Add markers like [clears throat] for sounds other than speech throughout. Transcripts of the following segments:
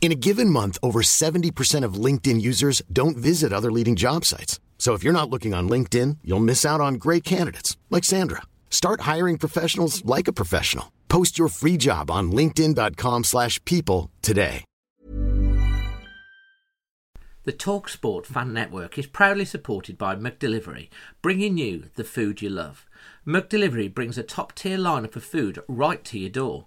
In a given month, over 70% of LinkedIn users don't visit other leading job sites. So if you're not looking on LinkedIn, you'll miss out on great candidates like Sandra. Start hiring professionals like a professional. Post your free job on linkedin.com/people today. The TalkSport Fan Network is proudly supported by McDelivery, bringing you the food you love. McDelivery brings a top-tier lineup of food right to your door.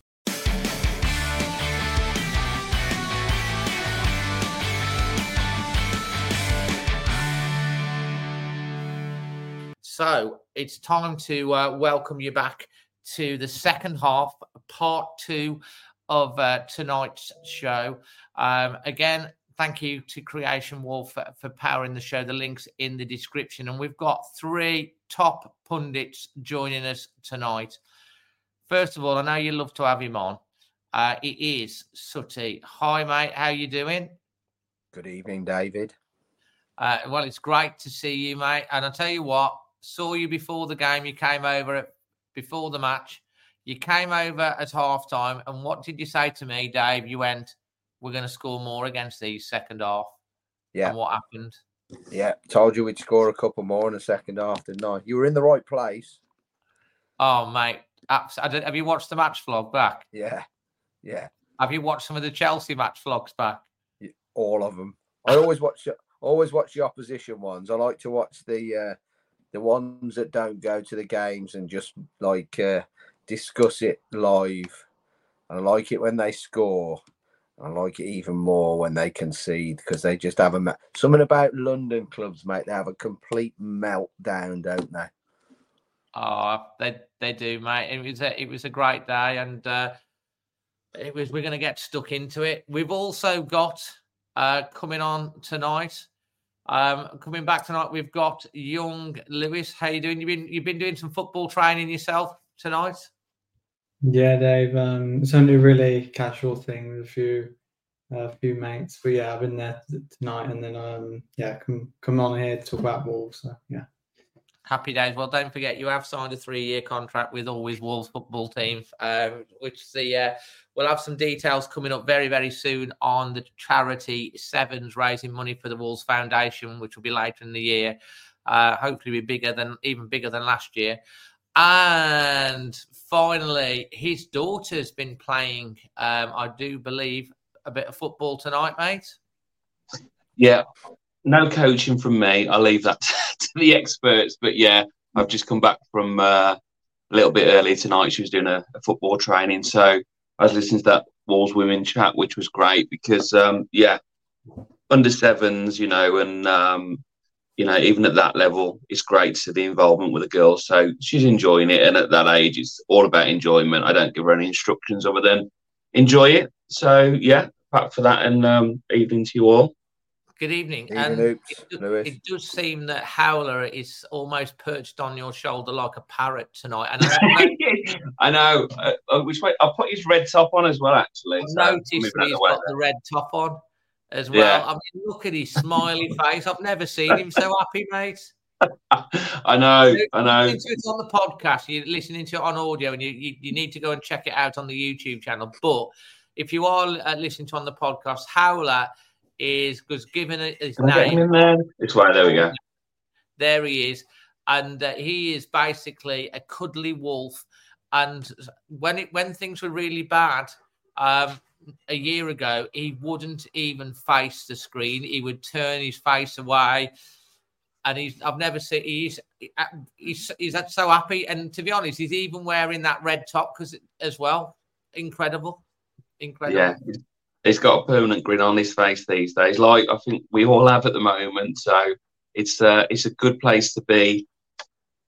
So it's time to uh, welcome you back to the second half, part two of uh, tonight's show. Um, again, thank you to Creation Wolf for, for powering the show. The link's in the description. And we've got three top pundits joining us tonight. First of all, I know you love to have him on. Uh, it is Sutty. Hi, mate. How you doing? Good evening, David. Uh, well, it's great to see you, mate. And I'll tell you what, saw you before the game. You came over at, before the match. You came over at half time. And what did you say to me, Dave? You went, We're going to score more against these second half. Yeah, And what happened? yeah. Told you we'd score a couple more in the second half, didn't I? You were in the right place. Oh, mate. Have you watched the match vlog back? Yeah, yeah. Have you watched some of the Chelsea match vlogs back? All of them. I always watch. Always watch the opposition ones. I like to watch the uh, the ones that don't go to the games and just like uh, discuss it live. I like it when they score. I like it even more when they concede because they just have a something about London clubs, mate. They have a complete meltdown, don't they? Oh, they they do, mate. It was a, it was a great day, and uh, it was. We're going to get stuck into it. We've also got uh, coming on tonight. Um, coming back tonight, we've got young Lewis. How you doing? You've been you've been doing some football training yourself tonight. Yeah, Dave. Um, it's only a really casual thing with a few, a few mates. But yeah, I've been there tonight, and then um, yeah, come come on here to talk about Wolves. So yeah. Happy days. Well, don't forget you have signed a three-year contract with Always Wolves football team, um, which the uh, we'll have some details coming up very very soon on the charity Sevens raising money for the Wolves Foundation, which will be later in the year. Uh, hopefully, be bigger than even bigger than last year. And finally, his daughter's been playing. Um, I do believe a bit of football tonight, mate. Yeah, no coaching from me. I'll leave that to the experts. But yeah, I've just come back from uh, a little bit earlier tonight. She was doing a, a football training, so I was listening to that Wolves women chat, which was great because um, yeah, under sevens, you know, and um, you know, even at that level, it's great to see the involvement with the girls. So she's enjoying it, and at that age, it's all about enjoyment. I don't give her any instructions other than enjoy it. So yeah, back for that, and um, evening to you all. Good evening. Evening, and Oops, it, do- it does seem that Howler is almost perched on your shoulder like a parrot tonight. And I know- [laughs] I know. Uh, uh, which way? I'll put his red top on as well, actually. I so noticed moving out he's the way got the red top on as well. Yeah. I mean, look at his smiley [laughs] face. I've never seen him so happy, mate. [laughs] I know. You're I know. listening to it on the podcast, you're listening to it on audio, and you, you, you need to go and check it out on the YouTube channel. But if you are uh, listening to it on the podcast, Howler is because given a- his Can I get him name. in there? This way. There we go. There he is, and uh, he is basically a cuddly wolf. And when it when things were really bad, um, a year ago, he wouldn't even face the screen. He would turn his face away. and he's I've never seen he's he's he's so happy. And to be honest, he's even wearing that red top because as well, incredible, incredible. Yeah, he's got a permanent grin on his face these days, like I think we all have at the moment. So it's uh, it's a good place to be,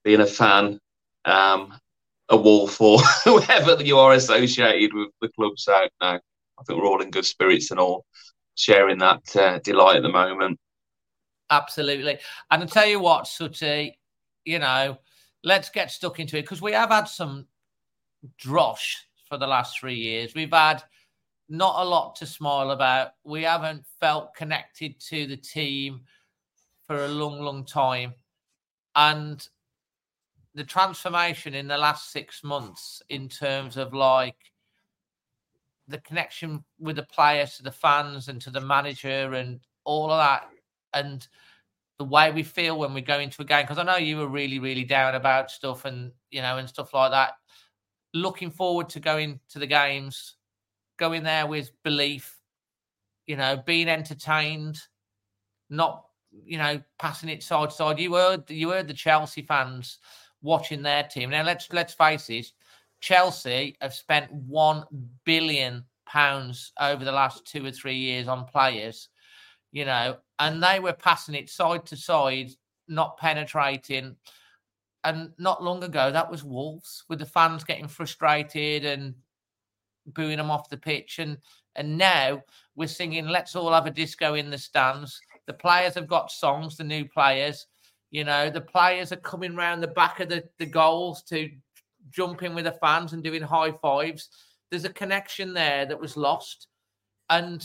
being a fan, um, a wolf, or [laughs] whoever you are associated with the club. So no, I think we're all in good spirits and all sharing that uh, delight at the moment. Absolutely. And I tell you what, Sooty, you know, let's get stuck into it because we have had some drosh for the last three years. We've had not a lot to smile about. We haven't felt connected to the team for a long, long time. And the transformation in the last six months in terms of like the connection with the players to the fans and to the manager and all of that and the way we feel when we go into a game because i know you were really really down about stuff and you know and stuff like that looking forward to going to the games going there with belief you know being entertained not you know passing it side to side you heard you heard the chelsea fans watching their team now let's let's face it chelsea have spent 1 billion pounds over the last 2 or 3 years on players you know, and they were passing it side to side, not penetrating. And not long ago, that was Wolves with the fans getting frustrated and booing them off the pitch. And and now we're singing "Let's all have a disco in the stands." The players have got songs, the new players. You know, the players are coming round the back of the, the goals to jump in with the fans and doing high fives. There's a connection there that was lost. And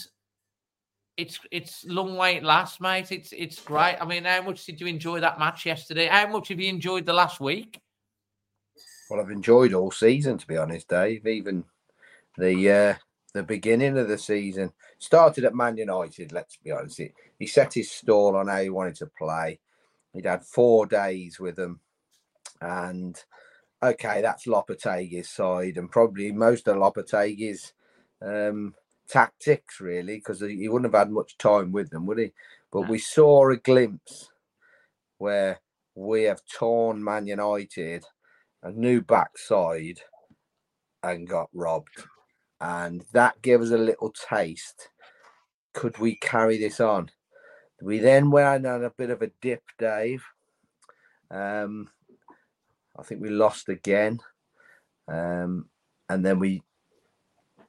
it's it's long way it lasts, mate. It's it's great. I mean, how much did you enjoy that match yesterday? How much have you enjoyed the last week? Well, I've enjoyed all season, to be honest, Dave. Even the uh, the beginning of the season started at Man United. Let's be honest, he, he set his stall on how he wanted to play. He'd had four days with them, and okay, that's Lopetegui's side, and probably most of Lopetegui's um, tactics, really, because he wouldn't have had much time with them, would he? But we saw a glimpse where we have torn Man United a new backside and got robbed. And that gave us a little taste. Could we carry this on? We then went on a bit of a dip, Dave. Um, I think we lost again. Um, and then we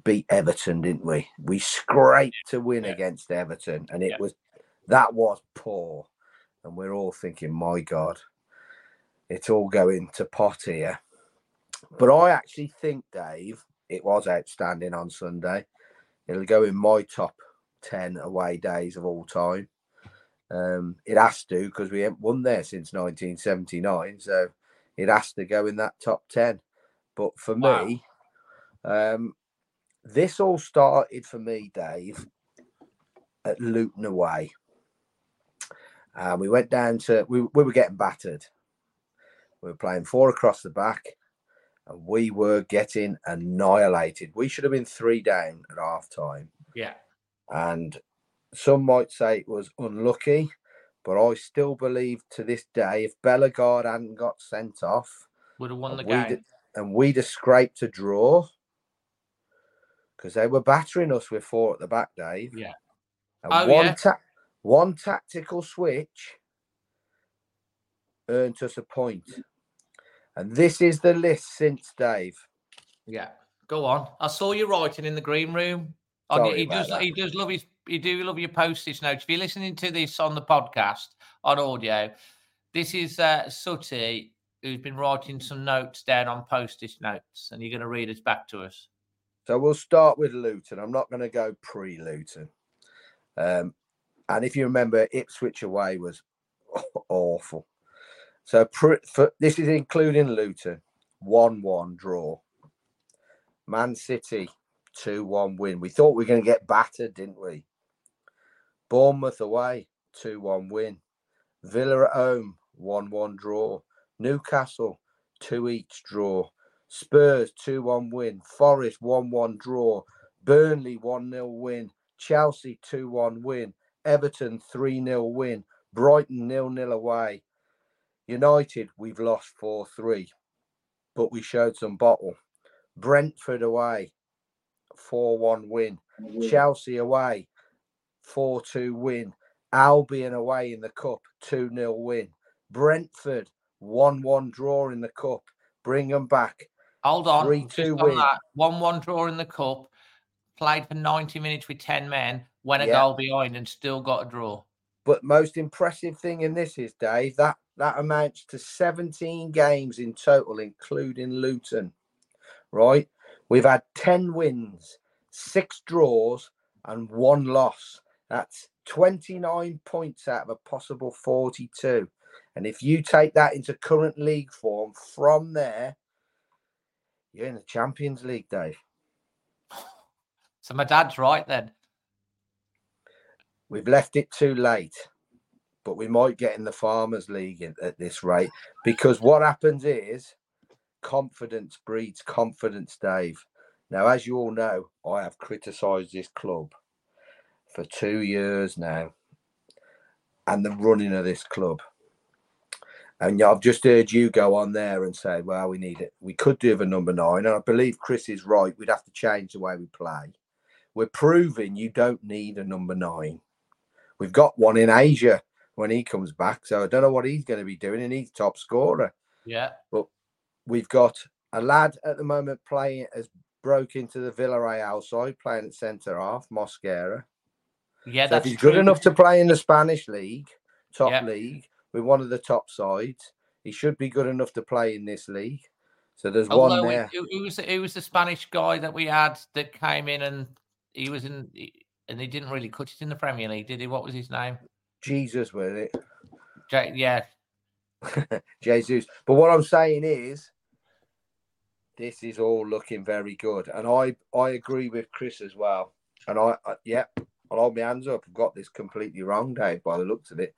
beat Everton, didn't we? We scraped to win yeah. against Everton, and it yeah. was that was poor. And we're all thinking, my God, it's all going to pot here. But I actually think, Dave, it was outstanding on Sunday. It'll go in my top 10 away days of all time. Um, it has to because we haven't won there since 1979. So it has to go in that top 10. But for wow. me, um, this all started for me, Dave, at Luton away. And we went down to, we, we were getting battered. We were playing four across the back and we were getting annihilated. We should have been three down at half time. Yeah. And some might say it was unlucky, but I still believe to this day if Bellegarde hadn't got sent off, would have won the game. And we'd have scraped a draw because they were battering us with four at the back, Dave. Yeah. And oh, one, yeah. Ta- one tactical switch earned us a point. And this is the list since Dave. Yeah. Go on. I saw you writing in the green room. On, he does that. he does love his He do love your postage notes. If you're listening to this on the podcast on audio, this is uh Sooty who's been writing some notes down on postage notes, and you're going to read us back to us. So we'll start with Luton. I'm not going to go pre Luton. Um, and if you remember, Ipswich away was [laughs] awful. So for, this is including Luton, 1 1 draw. Man City, 2 1 win. We thought we were going to get battered, didn't we? Bournemouth away, 2 1 win. Villa at home, 1 1 draw. Newcastle, 2 each draw. Spurs 2 1 win. Forest 1 1 draw. Burnley 1 0 win. Chelsea 2 1 win. Everton 3 0 win. Brighton nil nil away. United, we've lost 4 3, but we showed some bottle. Brentford away, 4 1 win. Mm-hmm. Chelsea away, 4 2 win. Albion away in the Cup, 2 0 win. Brentford, 1 1 draw in the Cup. Bring them back. Hold on. 3 2 win. that, 1 1 draw in the cup, played for 90 minutes with 10 men, went a Yeah. goal behind and still got a draw. But most impressive thing in this is, Dave, that that amounts to 17 games in total, including Luton. Right? We've had 10 wins, six draws, and one loss. That's 29 points out of a possible 42. And if you take that into current league form from there, you're in the Champions League, Dave. So my dad's right then. We've left it too late, but we might get in the Farmers League at, at this rate because what happens is confidence breeds confidence, Dave. Now, as you all know, I have criticised this club for two years now and the running of this club. And I've just heard you go on there and say, well, we need it. We could do a number nine. And I believe Chris is right. We'd have to change the way we play. We're proving you don't need a number nine. We've got one in Asia when he comes back. So I don't know what he's going to be doing. And he's top scorer. Yeah. But we've got a lad at the moment playing has broke into the Villarreal side, playing at centre half, Mosquera. Yeah, So if that's he's good true. enough to play in the Spanish league, top Yeah. league, with one of the top sides, he should be good enough to play in this league. So there's Although one there. who, was the, was the Spanish guy that we had that came in and he was in he- and he didn't really cut it in the Premier League, did he? What was his name? Jesus with it, Ja- yeah, [laughs] Jesus. But what I'm saying is, this is all looking very good, and I I agree with Chris as well. And I, I yeah, I'll hold my hands up. I've got this completely wrong, Dave, by the looks of it.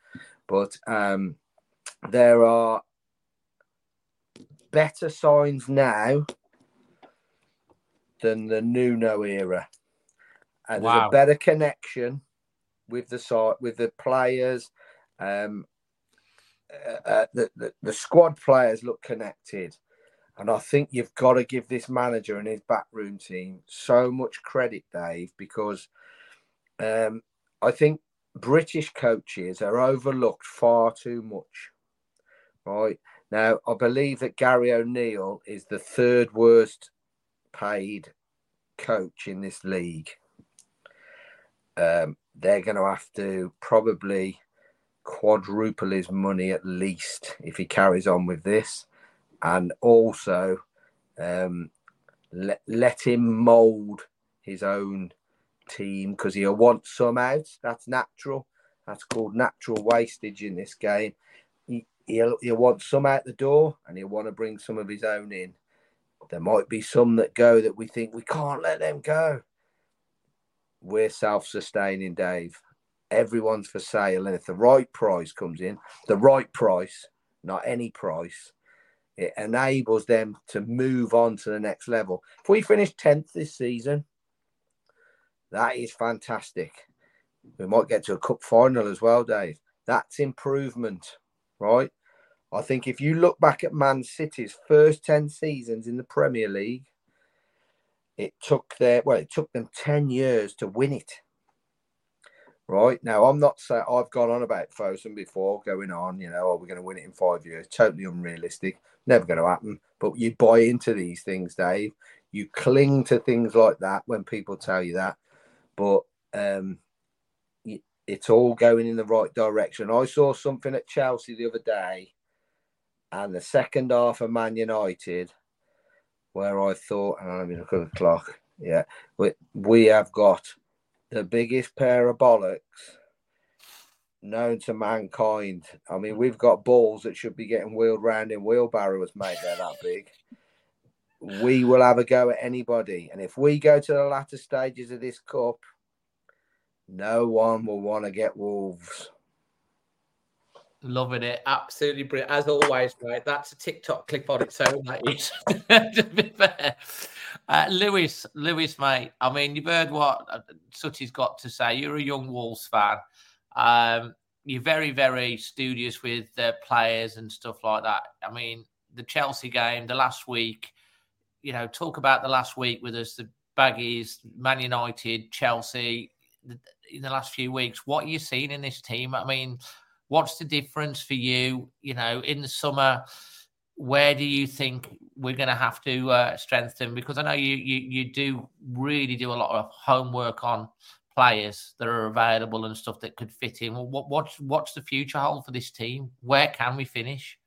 But um, there are better signs now than the Nuno era, and there's a better connection with the side with the players. Um, uh, uh, the, the the squad players look connected, and I think you've got to give this manager and his backroom team so much credit, Dave, because um, I think British coaches are overlooked far too much. Right now, I believe that Gary O'Neill is the third worst paid coach in this league. Um, they're going to have to probably quadruple his money at least if he carries on with this, and also um, let let him mould his own team because he'll want some out. That's natural. That's called natural wastage in this game. He, he'll he'll want some out the door, and he'll want to bring some of his own in. There might be some that go that we think we can't let them go. We're self-sustaining, Dave. Everyone's for sale and if the right price comes in the right price not any price it enables them to move on to the next level. If we finish 10th this season that is fantastic. We might get to a cup final as well dave. That's improvement right? I think if you look back at man city's first 10 seasons in the premier league it took their well it took them 10 years to win it. Right? Now i'm not saying i've gone on about fosun before going on you know are we're going to win it in five years. Totally unrealistic. Never going to happen. But you buy into these things dave. You cling to things like that when people tell you that. But um it's all going in the right direction. I saw something at chelsea the other day and the second half of man united where i thought and let me look at the clock yeah we, we have got the biggest pair of bollocks known to mankind. I mean, we've got balls that should be getting wheeled round in wheelbarrows, mate. They're that big. We will have a go at anybody. And if we go to the latter stages of this cup, no one will want to get Wolves. Loving it, absolutely brilliant as always. Right, that's a TikTok clip on its own. That is, [laughs] to be fair. Uh, Lewis, Lewis, mate. I mean, you've heard what uh, Sutty's got to say. You're a young Wolves fan. Um, you're very, very studious with the players and stuff like that. I mean, the Chelsea game, the last week, you know, talk about the last week with us, the Baggies, Man United, Chelsea, in the last few weeks. What are you seeing in this team? I mean, what's the difference for you? You know, in the summer, where do you think we're going to have to uh, strengthen? Because I know you, you you do really do a lot of homework on players that are available and stuff that could fit in. What what's what's the future hold for this team? Where can we finish?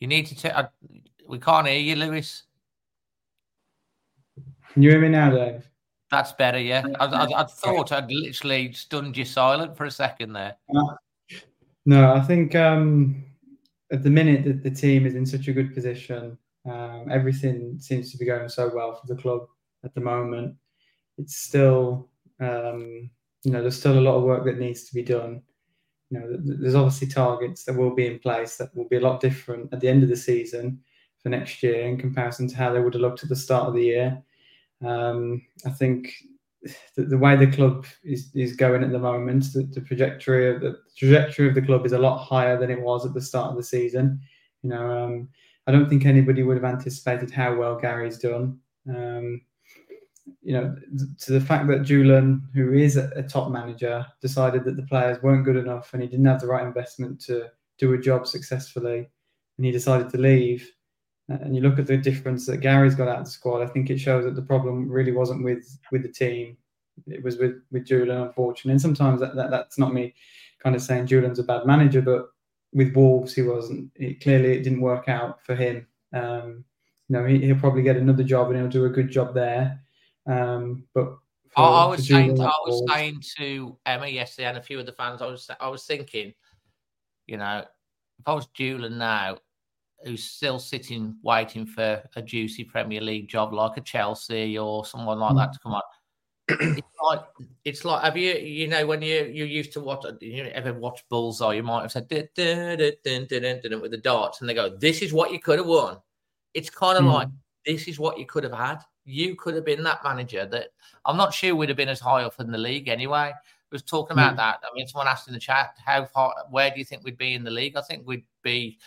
You need to. T- we can't hear you, Lewis. Can you hear me now, Dave? That's better, yeah. I, I, I thought I'd literally stunned you silent for a second there. No, I think um, at the minute that the team is in such a good position, um, everything seems to be going so well for the club at the moment. It's still, um, you know, there's still a lot of work that needs to be done. You know, there's obviously targets that will be in place that will be a lot different at the end of the season for next year in comparison to how they would have looked at the start of the year. Um, I think the, the, way the club is, is going at the moment, the, the trajectory of the trajectory of the club is a lot higher than it was at the start of the season. You know, um, I don't think anybody would have anticipated how well Gary's done. Um, you know, to the fact that Julian, who is a, a, top manager, decided that the players weren't good enough and he didn't have the right investment to do a job successfully, and he decided to leave and you look at the difference that Gary's got out of the squad, I think it shows that the problem really wasn't with with the team. It was with with Julian, unfortunately. And sometimes that, that that's not me kind of saying Julian's a bad manager, but with Wolves he wasn't. It, clearly, it didn't work out for him. Um, you know, he, will probably get another job and he'll do a good job there. Um, but for, I, was saying, I was saying to Emma yesterday and a few of the fans, I was I was thinking, you know, if I was Julian now, who's still sitting waiting for a juicy Premier League job like a Chelsea or someone like that to come on. it's like it's like have you you know when you you used to watch you ever watch Bullseye you might have said dun, dun, dun, with the darts and they go this is what you could have won. It's kind of mm. like this is what you could have had. You could have been that manager that I'm not sure we'd have been as high up in the league anyway. I was talking about mm. that. I mean, someone asked in the chat how far, where do you think we'd be in the league? I think we'd be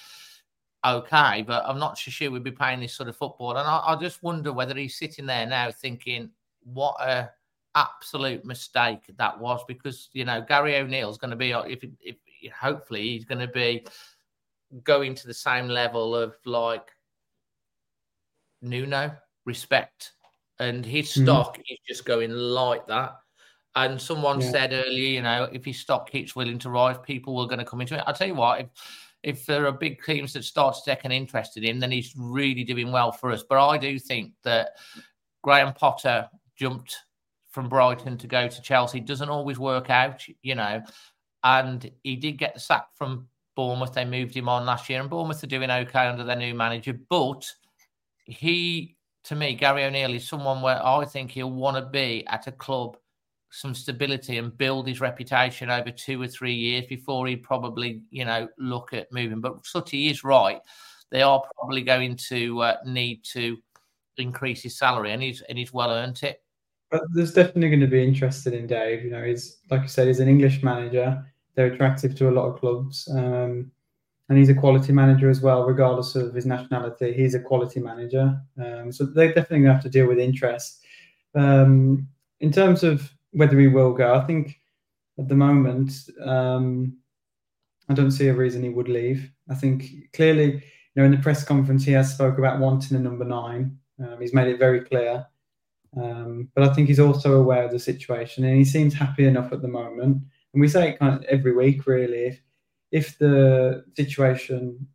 okay, but I'm not so sure we'd be playing this sort of football. And I, I, just wonder whether he's sitting there now thinking, what a absolute mistake that was, because you know Gary O'Neill's going to be if, if hopefully he's going to be going to the same level of like Nuno respect, and his mm-hmm. stock mm-hmm. is just going like that. And someone yeah. said earlier, you know, if his stock keeps willing to rise, people are going to come into it. I'll tell you what, if if there are big teams that start an interest in him, then he's really doing well for us. But I do think that Graham Potter jumped from Brighton to go to Chelsea doesn't always work out, you know. And he did get the sack from Bournemouth. They moved him on last year, and Bournemouth are doing okay under their new manager. But he, to me, Gary O'Neill is someone where I think he'll want to be at a club some stability and build his reputation over two or three years before he'd probably, you know, look at moving. But Sutty is right. They are probably going to uh, need to increase his salary, and he's and he's well earned it. But there's definitely going to be interested in Dave. You know, he's like I said, he's an English manager. They're attractive to a lot of clubs, um, and he's a quality manager as well, regardless of his nationality. He's a quality manager, um, so they're definitely going to have to deal with interest. Um, in terms of whether he will go, I think at the moment, um, I don't see a reason he would leave. I think clearly, you know, in the press conference, he has spoke about wanting a number nine. Um, he's made it very clear. Um, but I think he's also aware of the situation, and he seems happy enough at the moment. And we say it kind of every week, really. If if the situation,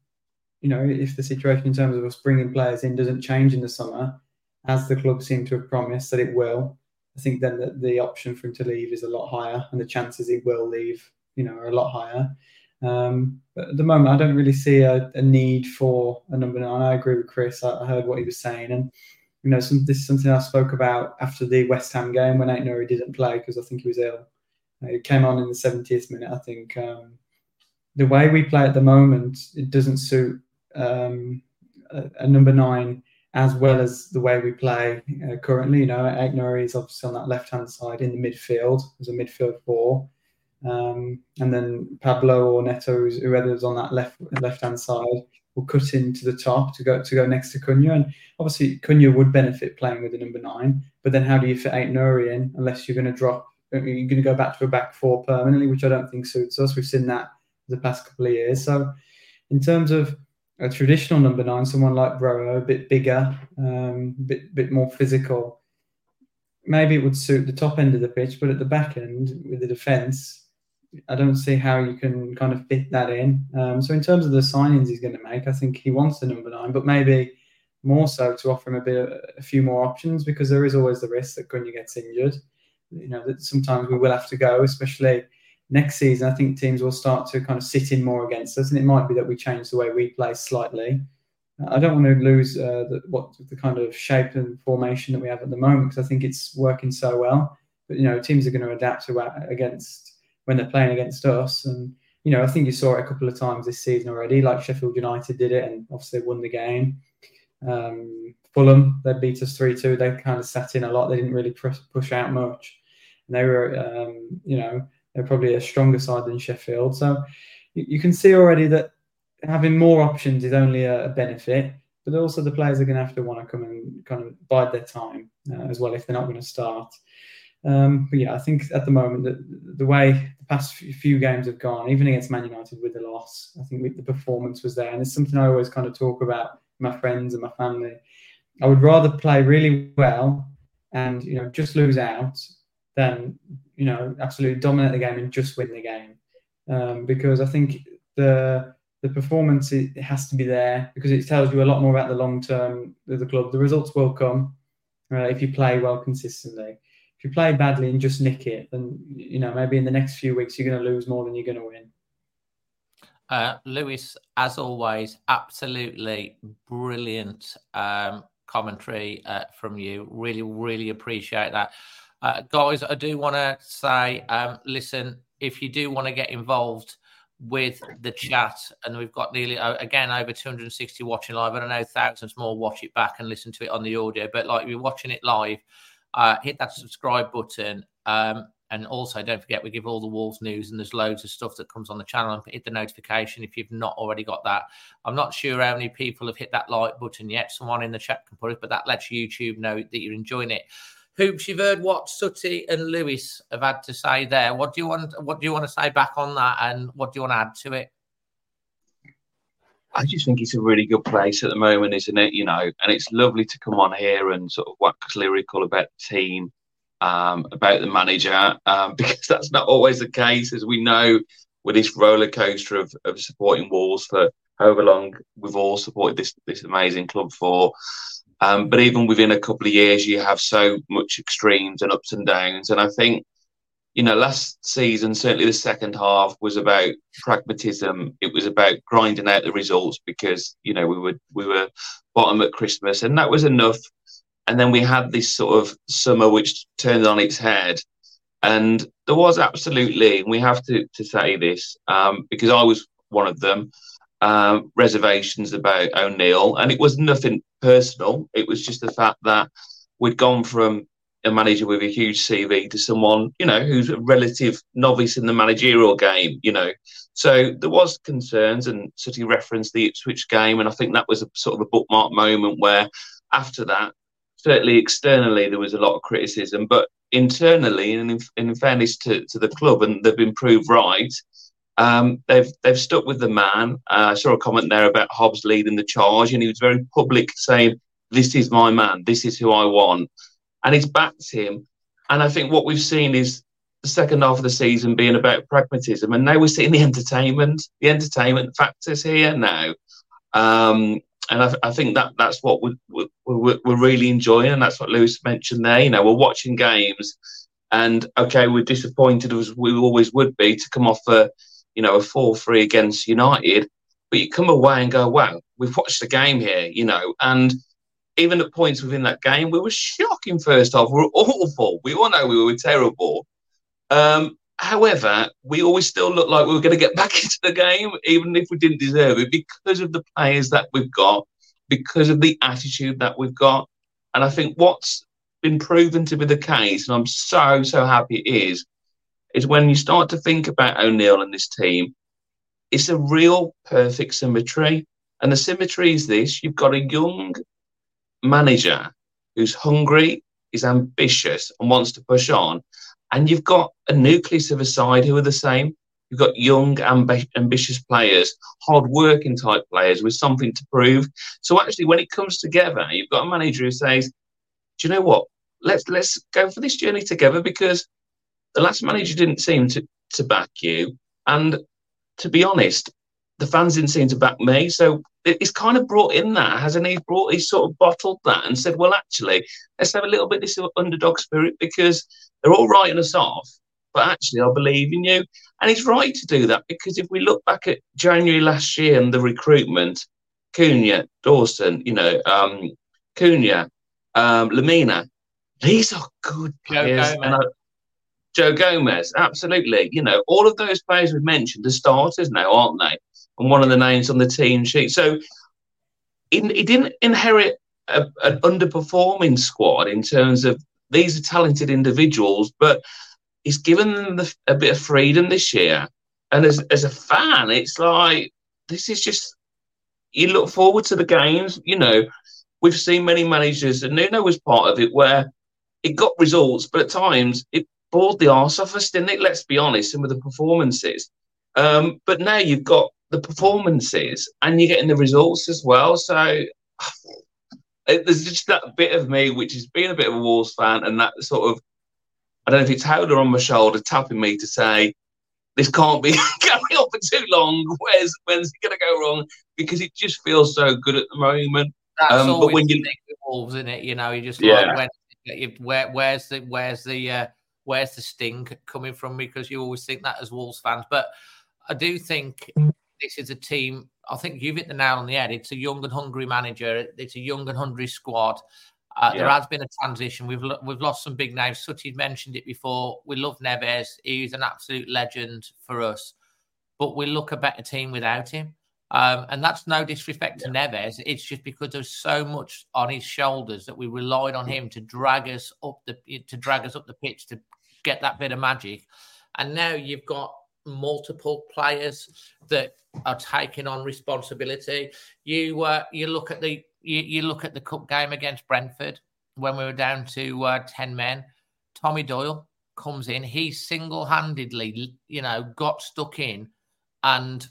you know, if the situation in terms of us bringing players in doesn't change in the summer, as the club seem to have promised that it will, I think then the, the option for him to leave is a lot higher, and the chances he will leave, you know, are a lot higher. Um, but at the moment, I don't really see a, a, need for a number nine. I agree with Chris. I, I, heard what he was saying, and you know, some, this is something I spoke about after the West Ham game when Aït-Nouri didn't play because I think he was ill. Uh, he came on in the 70th minute. I think um, the way we play at the moment it doesn't suit um, a, a number nine as well as the way we play uh, currently. You know, Aït-Nouri is obviously on that left hand side in the midfield as a midfield four. Um, and then Pablo or Neto, whoever's on that left left hand side, will cut into the top to go to go next to Cunha. And obviously, Cunha would benefit playing with the number nine. But then, how do you fit Aït-Nouri in unless you're going to drop? You're going to go back to a back four permanently, which I don't think suits us. We've seen that the past couple of years. So, in terms of a traditional number nine, someone like Broja, a bit bigger, um, bit bit more physical. Maybe it would suit the top end of the pitch, but at the back end with the defence, I don't see how you can kind of fit that in. Um, so in terms of the signings he's going to make, I think he wants the number nine, but maybe more so to offer him a bit, a few more options because there is always the risk that Cunha gets injured. You know that sometimes we will have to go, especially next season, I think teams will start to kind of sit in more against us, and it might be that we change the way we play slightly. I don't want to lose uh, the, what the kind of shape and formation that we have at the moment because I think it's working so well. But you know, teams are going to adapt against when they're playing against us, and you know, I think you saw it a couple of times this season already. Like Sheffield United did it, and obviously won the game. Um, Fulham, they beat us three two. They kind of sat in a lot. They didn't really push out much, and they were, um, you know, they're probably a stronger side than Sheffield. So you, can see already that having more options is only a, benefit, but also the players are going to have to want to come and kind of bide their time uh, as well if they're not going to start. Um, but yeah, I think at the moment that the way the past few games have gone, even against Man United with the loss, I think the performance was there, and it's something I always kind of talk about my friends and my family. I would rather play really well and you know just lose out than you know absolutely dominate the game and just win the game. Um, because I think the the performance it has to be there because it tells you a lot more about the long term of the club. The results will come uh, if you play well consistently. If you play badly and just nick it, then you know maybe in the next few weeks you're going to lose more than you're going to win. Uh, Lewis, as always, absolutely brilliant um, commentary uh, from you. Really, really appreciate that. Uh, guys, I do want to say, um, listen, if you do want to get involved with the chat, and we've got nearly uh, again over 260 watching live. And I know thousands more watch it back and listen to it on the audio, but like you're watching it live, uh, hit that subscribe button. Um, and also, don't forget, we give all the Wolves news, and there's loads of stuff that comes on the channel. And hit the notification if you've not already got that. I'm not sure how many people have hit that like button yet. Someone in the chat can put it, but that lets YouTube know that you're enjoying it. Hoops, you've heard what Sutty and Lewis have had to say there. What do you want? What do you want to say back on that, and what do you want to add to it? I just think it's a really good place at the moment, isn't it? You know, and it's lovely to come on here and sort of wax lyrical about the team, um, about the manager, um, [laughs] because that's not always the case, as we know with this roller coaster of, of supporting Wolves for however long we've all supported this this amazing club for. Um, but even within a couple of years, you have so much extremes and ups and downs. And I think, you know, last season, certainly the second half was about pragmatism. It was about grinding out the results because, you know, we were we were bottom at Christmas, and that was enough. And then we had this sort of summer which turned on its head. And there was absolutely, and we have to, to say this, um, because I was one of them, um, reservations about O'Neill, and it was nothing personal. It was just the fact that we'd gone from a manager with a huge CV to someone, you know, who's a relative novice in the managerial game, you know. So there was concerns, and Sutty referenced the Ipswich game, and I think that was a sort of a bookmark moment where, after that, certainly externally there was a lot of criticism, but internally, and in, in fairness to, to the club, and they've been proved right. Um, they've they've stuck with the man. Uh, I saw a comment there about Hobbs leading the charge, and he was very public, saying, "This is my man. This is who I want," and he's backed him. And I think what we've seen is the second half of the season being about pragmatism, and now we're seeing the [laughs] entertainment, the entertainment factors here now. Um, and I, I, think that that's what we're, we're, we're really enjoying, and that's what Lewis mentioned there. You know, we're watching games, and okay, we're disappointed as we always would be to come off a you know, a 4 3 against United, but you come away and go, wow, we've watched the game here, you know, and even at points within that game, we were shocking first half. We were [laughs] awful. We all know we were terrible. Um, however, we always still looked like we were going to get [laughs] back into the game, even if we didn't deserve it, because of the players that we've got, because of the attitude that we've got. And I think what's been proven to be the case, and I'm so, so happy it is, is when you start to think about O'Neill and this team, it's a real perfect symmetry. And the symmetry is this you've got a young manager who's hungry, is ambitious, and wants to push on. And you've got a nucleus of a side who are the same. You've got young, amb- ambitious players, hard-working type players with something to prove. So actually, when it comes together, you've got a manager who says, "Do you know what? Let's let's go for this journey together." Because the last manager didn't seem to to back you, and to be honest, the fans didn't seem to back me. So it's kind of brought in that, hasn't he? Brought he's sort of bottled that and said, well, actually, let's have a little bit of this underdog spirit because they're all writing us off, but actually, I believe in you. And he's right to do that because if we look back at January last year and the recruitment, Cunha, Dawson, you know, um, Cunha, um, Lemina, these are good players. And I, João Gomes, absolutely. You know, all of those players we've mentioned are starters now, aren't they? And one of the names on the team sheet. So he, didn't inherit a, an underperforming squad in terms of these are talented individuals, but he's given them the, a bit of freedom this year. And as, as a fan, it's like, this is just, you look forward to the games. You know, we've seen many managers, and Nuno was part of it, where it got results, but at times it bored the arse off us, didn't it? Let's be honest, some of the performances. Um, but now you've got the performances and you're getting the results as well. So it, there's just that bit of me which has been a bit of a Wolves fan, and that sort of I don't know if it's Howler on my shoulder tapping me to say this can't be [laughs] going on for too long. Where's when's it going to go wrong? Because it just feels so good at the moment. That's um, but when you Wolves, in it? You know, you just yeah. like when, where, where's the where's the uh, where's the sting coming from? Because you always think that as Wolves fans. But I do think this is a team. I think you've hit the nail on the head. It's a young and hungry manager. It's a young and hungry squad. Uh, yeah. There has been a transition. We've we've lost some big names. Sutty mentioned it before. We love Neves. He's an absolute legend for us. But we look a better team without him. Um, and that's no disrespect to Neves. It's just because there's so much on his shoulders that we relied on him to drag us up the to drag us up the pitch to get that bit of magic. And now you've got multiple players that are taking on responsibility. You uh, you look at the you, you, look at the cup game against Brentford when we were down to uh, ten men. Tommy Doyle comes in. He single handedly, you know, got stuck in, and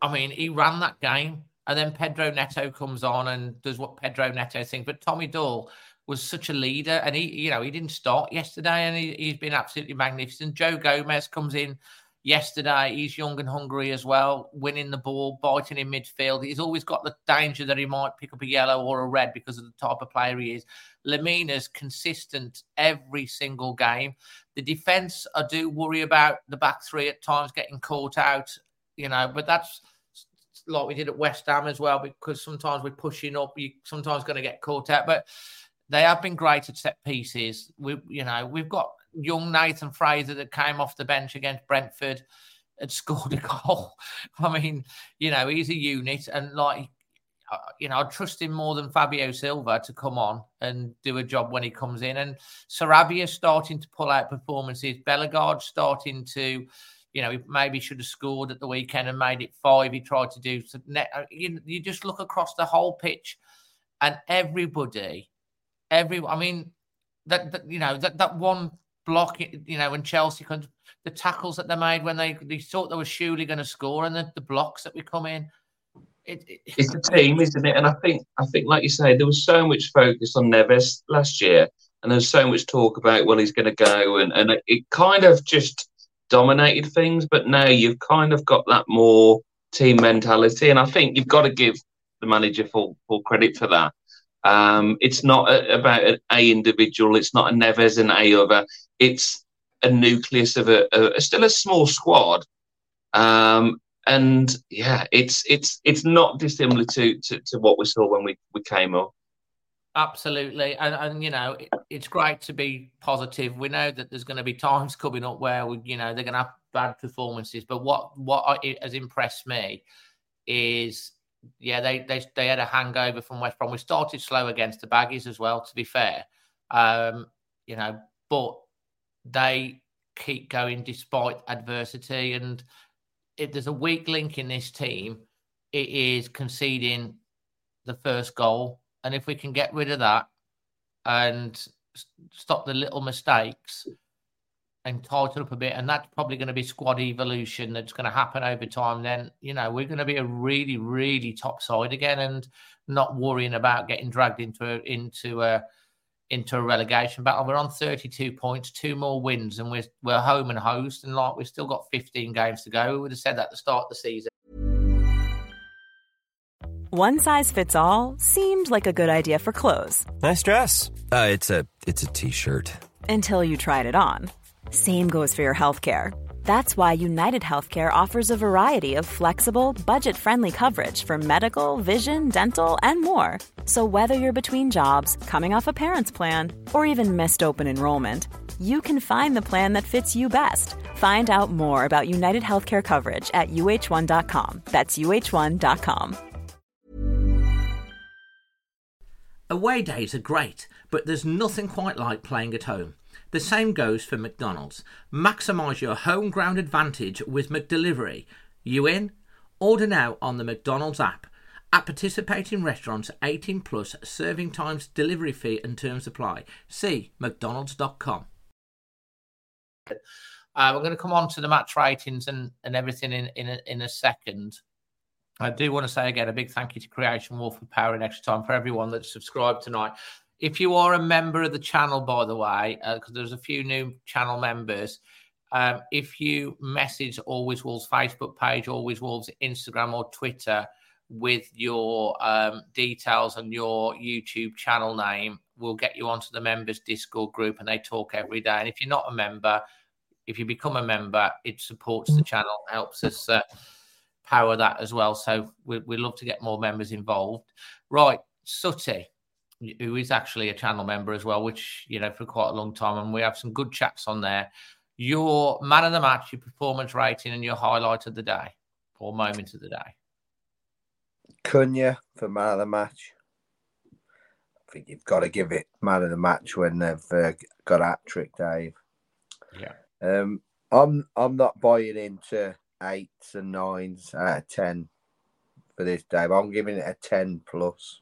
I mean, he ran that game. And then Pedro Neto comes on and does what Pedro Neto thinks. But Tommy Doyle was such a leader, and he, you know, he didn't start yesterday, and he, he's been absolutely magnificent. João Gomes comes in yesterday. He's young and hungry as well, winning the ball, biting in midfield. He's always got the danger that he might pick up a yellow or a red because of the type of player he is. Lemina's consistent every single game. The defense, I do worry about the back three at times getting caught out, you know, but that's like we did at West Ham as well, because sometimes we're pushing up, you sometimes going to get caught out. But they have been great at set pieces. We, you know, we've got young Nathan Fraser that came off the bench against Brentford and [laughs] scored a goal. I mean, you know, he's a unit, and like, you know, I trust him more than Fabio Silva to come on and do a job when he comes in. And Sarabia starting to pull out performances. Bellegarde starting to, you know, maybe should have scored at the weekend and made it five. He tried to do. Uh, you, you just look across the whole pitch, and everybody every. I mean, that, that you know that that one block, you know, when Chelsea could the tackles that they made when they they thought they were surely going to score, and the, the blocks that we come in. It, it, it's a team, isn't it? And I think I think, like you say, there was so much focus on Neves last year, and there's so much talk about well, he's going to go, and and it kind of just dominated things. But now you've kind of got that more team mentality, and I think you've got to give the manager full full credit for that. Um, it's not a, about an A individual. It's not a Neves and a other. It's a nucleus of a, a, still a small squad. Um, and yeah, it's it's it's not dissimilar to, to, to what we saw when we, we came up. Absolutely, and and you know it, it's great to be positive. We know that there's going to be times coming up where we, you know they're going to have bad performances, but what what has impressed me is yeah, they, they they had a hangover from West Brom. We started slow against the Baggies as well, to be fair. Um, you know, but they keep going despite adversity. And if there's a weak link in this team, it is conceding the first goal. And if we can get rid of that and stop the little mistakes and tighten up a bit, and that's probably going to be squad evolution that's going to happen over time, then, you know, we're going to be a really, really top side again and not worrying about getting dragged into a, into a, into a relegation battle. We're on 32 points, two more wins, and we're we're home and host, and like we've still got 15 games to go. We would have said that at the start of the season. One size fits all seemed like a good idea for clothes. Nice dress. Uh, it's a it's a t-shirt. Until you tried it on. Same goes for your healthcare. That's why United Healthcare offers a variety of flexible, budget friendly coverage for medical, vision, dental, and more. So, whether you're between jobs, coming off a parent's plan, or even missed open enrollment, you can find the plan that fits you best. Find out more about United Healthcare coverage at uh1.com. That's uh1.com. Away days are great, but there's nothing quite like playing at home. The same goes for McDonald's. Maximise your home ground advantage with McDelivery. You in? Order now on the McDonald's app. At participating restaurants, 18 plus serving times, delivery fee and terms apply. See mcdonalds.com. Uh, we're going to come on to the match ratings and, and everything in, in, a, in a second. I do want to say again a big thank you to Creation Wolf for powering extra time for everyone that subscribed tonight. If you are a member of the channel, by the way, because uh, there's a few new channel members, um, if you message Always Wolves Facebook page, Always Wolves Instagram or Twitter with your um, details and your YouTube channel name, we'll get you onto the members Discord group and they talk every day. And if you're not a member, if you become a member, it supports the channel, helps us uh, power that as well. So we, we love to get more members involved. Right, Sutty, who is actually a channel member as well, which you know for quite a long time, and we have some good chats on there. Your man of the match, your performance rating, and your highlight of the day or moment of the day. Cunha for man of the match. I think you've got to give it man of the match when they've uh, got a hat trick, Dave. Yeah. Um, I'm I'm not buying into eights and nines out of ten for this, Dave. I'm giving it a ten plus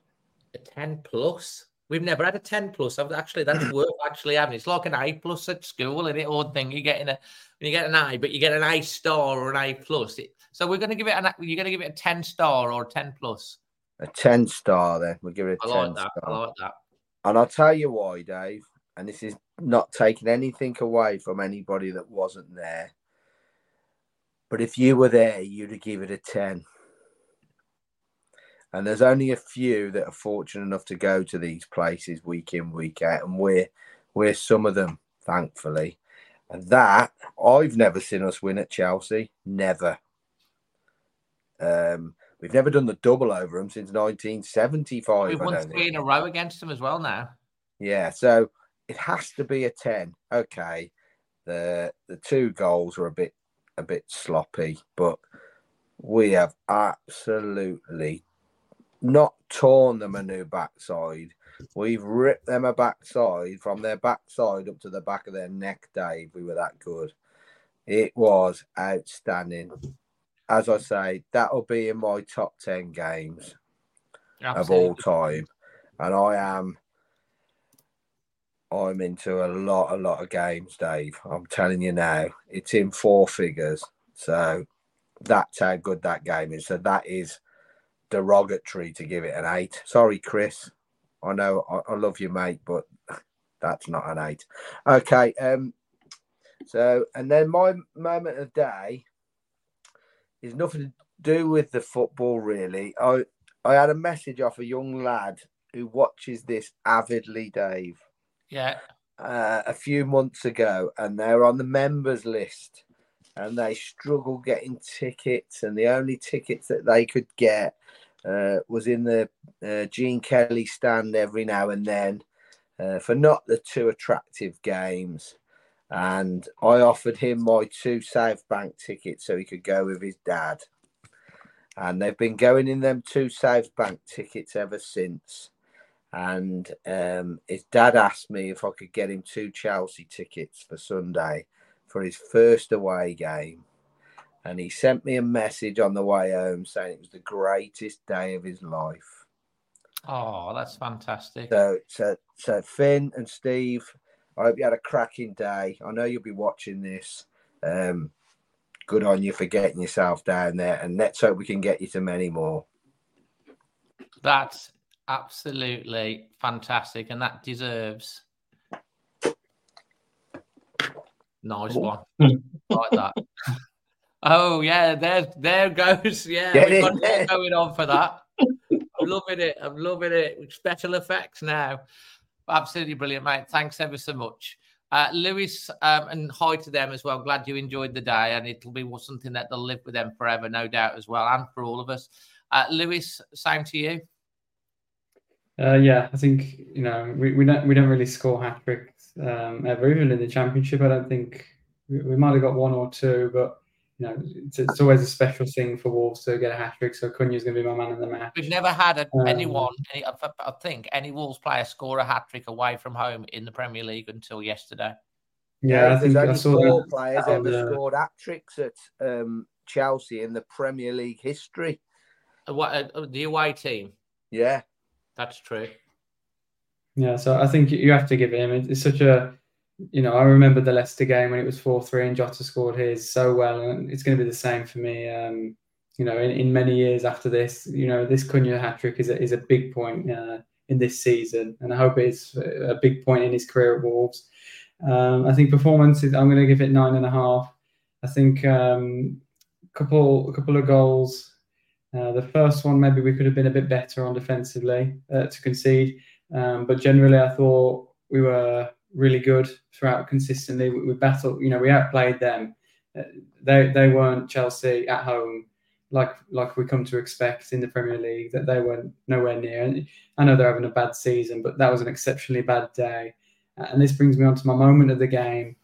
a 10 plus. We've never had a 10 plus. I've actually that's [clears throat] worth actually having. It's like an A plus at school, and it odd thing. You get in a when you get an A, but you get an A star or an A plus. It, so we're gonna give it an you're gonna give it a 10 star or a 10 plus. A 10 star then. We'll give it a I 10 like that. star. I like that. And I'll tell you why, Dave, and this is not taking anything away from anybody that wasn't there. But if you were there, you'd have given it a 10. And there's only a few that are fortunate enough to go to these places week in, week out, and we're we're some of them, thankfully. And that I've never seen us win at Chelsea. Never. Um, we've never done the double over them since 1975. We've won three in a row against them as well now. Yeah, so it has to be a 10. Okay. The the two goals were a bit a bit sloppy, but we have absolutely not torn them a new backside. We've ripped them a backside from their backside up to the back of their neck, Dave. We were that good. It was outstanding. As I say, that'll be in my top 10 games Absolutely. of all time. And I am I'm into a lot, a lot of games, Dave. I'm telling you now, it's in four figures. So that's how good that game is. So that is derogatory to give it an eight. Sorry, Chris. I know I, I love you, mate, but that's not an eight. Okay. Um. So, and then my moment of day is nothing to do with the football, really. I I had a message off a young lad who watches this avidly, Dave. Yeah. Uh, a few months ago, and they're on the members list, and they struggle getting tickets, and the only tickets that they could get uh, was in the uh, Gene Kelly stand every now and then uh, for not the too attractive games. And I offered him my two South Bank tickets so he could go with his dad. and they've been going in them two South Bank tickets ever since. And um, his dad asked me if I could get him two Chelsea tickets for Sunday for his first away game. And he sent me a message on the way home saying it was the greatest day of his life. Oh, that's fantastic. So, so, so Finn and Steve, I hope you had a cracking day. I know you'll be watching this. Um, good on you for getting yourself down there, and let's hope we can get you to many more. That's absolutely fantastic, and that deserves nice one like that. [laughs] Oh yeah, there there goes. [laughs] Yeah, Get we've got there. going on for that. I'm loving it. I'm loving it. Special effects now. Absolutely brilliant, mate. Thanks ever so much. Uh, Lewis, um, and hi to them as well. Glad you enjoyed the day, and it'll be something that they'll live with them forever, no doubt, as well, and for all of us. Uh, Lewis, same to you. Uh, yeah, I think you know we, we don't we don't really score hat tricks um, ever, even in the championship. I don't think we, we might have got one or two, but you know it's, it's always a special thing for Wolves to get a hat trick. So Cunha's going to be my man in the match. We've never had a, Um, anyone, any, I I think, any Wolves player score a hat trick away from home in the Premier League until yesterday. Yeah, I there's think I only saw four that players on ever the- scored hat tricks at um, Chelsea in the Premier League history. Uh, what, uh, the away team, Yeah, that's true. Yeah, so I think you have to give him. It's such a, you know, I remember the Leicester game when it was four three and Jota scored his so well, and it's going to be the same for me. Um, you know, in, in many years after this, you know, this Cunha hat trick is a, is a big point uh, in this season, and I hope it's a big point in his career at Wolves. Um, I think performance is. I'm going to give it nine and a half. I think um, couple a couple of goals. Uh, the first one maybe we could have been a bit better on defensively uh, to concede. Um, but generally, I thought we were really good throughout consistently. We, we battled, you know, we outplayed them. Uh, they they weren't Chelsea at home like like we come to expect in the Premier League. That they weren't nowhere near. And I know they're having a bad season, but that was an exceptionally bad day. And this brings me on to my moment of the game.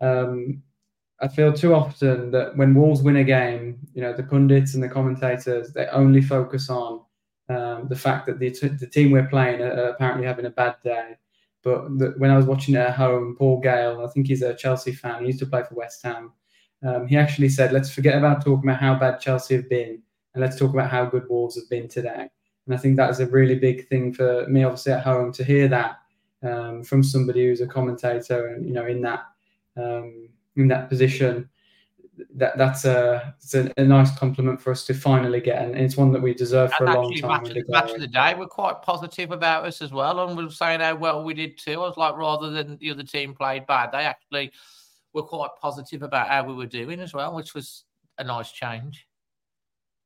Um, I feel too often that when Wolves win a game, you know, the pundits and the commentators they only focus on um, the fact that the, the team we're playing are apparently having a bad day. But the, when I was watching it at home, Paul Gale, I think he's a Chelsea fan, he used to play for West Ham. Um, he actually said, let's forget about talking about how bad Chelsea have been and let's talk about how good Wolves have been today. And I think that is a really big thing for me, obviously, at home to hear that um, from somebody who's a commentator and, you know, in that um, in that position that that's a it's a, a nice compliment for us to finally get, and it's one that we deserve for And a long time. match, the match of the day we're quite positive about us as well, and we're saying how well we did too. I was like, rather than the other team played bad, they actually were quite positive about how we were doing as well, which was a nice change.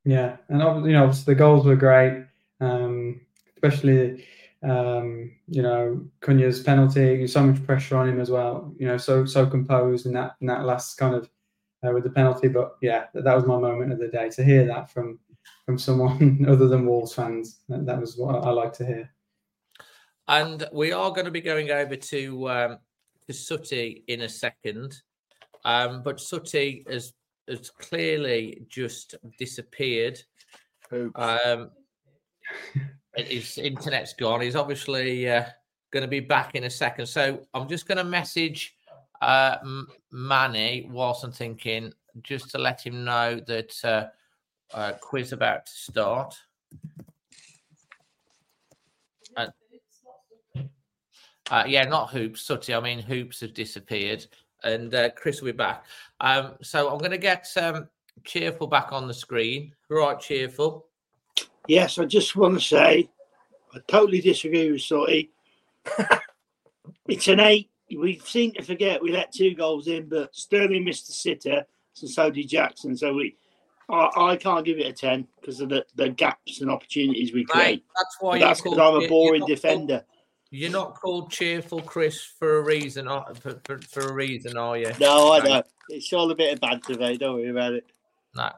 Yeah, and you know, obviously the goals were great, um, especially um, you know Cunha's penalty. So much pressure on him as well. You know, so so composed in that in that last kind of uh, with the penalty. But yeah, that, that was my moment of the day to hear that from from someone [laughs] other than Wolves fans. That, that was what I like to hear. And we are going to be going over to um, to Sutty in a second, um, but Sutty has has clearly just disappeared. Um, his internet's gone. He's obviously uh, going to be back in a second. So I'm just going to message uh, Manny whilst I'm thinking, just to let him know that uh, uh, quiz about to start. Uh, uh, yeah, not hoops, Sutty. I mean, hoops have disappeared, and uh, Chris will be back. Um, so I'm going to get um, cheerful back on the screen. Right, cheerful. Yes, I just want to say I totally disagree with Sutty. [laughs] it's an eight. We seem to forget we let two goals in, but Sterling missed the sitter, and so did Jackson. So we, I, I can't give it a ten because of the, the gaps and opportunities we create. Mate, that's why you're that's because called I'm a boring defender. Called, you're not called cheerful, Chris, for a reason. For, for, for a reason, are you? No, I know. It's all a bit of banter, mate. Don't worry about it. No.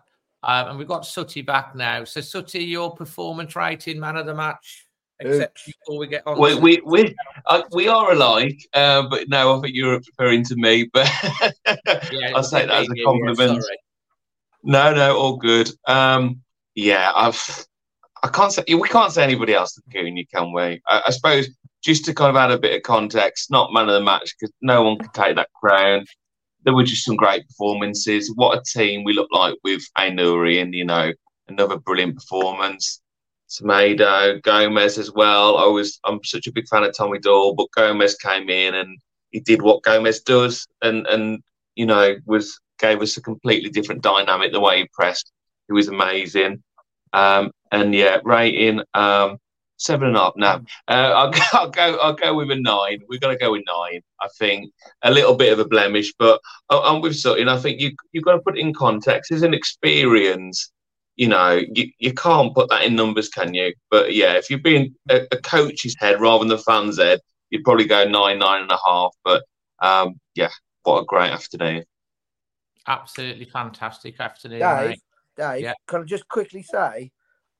Um, and we've got Sutty back now. So, Sutty, your performance rating, man of the match, except before we get on. We we we, uh, we are alike, uh, but no, I think you're referring to me. But Yeah, [laughs] I'll take that as a compliment. sorry. no, no, all good. Um, yeah, I've I can't say we can't say anybody else than Cunha, can we? I, I suppose just to kind of add a bit of context, not man of the match because no one can take that crown. There were just some great performances. What a team we look like with Aït-Nouri and you know another brilliant performance. Semedo, Gomes as well. I was I'm such a big fan of Tommy Doyle, but Gomes came in and he did what Gomes does and and you know was gave us a completely different dynamic the way he pressed. It was amazing. Um, and yeah, rating um, seven and a half. No, uh, I'll, go, [laughs] I'll go. I'll go with a nine. We're to go with nine. I think a little bit of a blemish, but I'm with Sutton. I think you you've got to put it in context. It's an experience, you know, you, you can't put that in numbers, can you? But yeah, if you're being a, a coach's head rather than the fans' head, you'd probably go nine, nine and a half. But um, yeah, what a great afternoon. Absolutely fantastic afternoon. Dave, mate. Dave, Yeah. can I just quickly say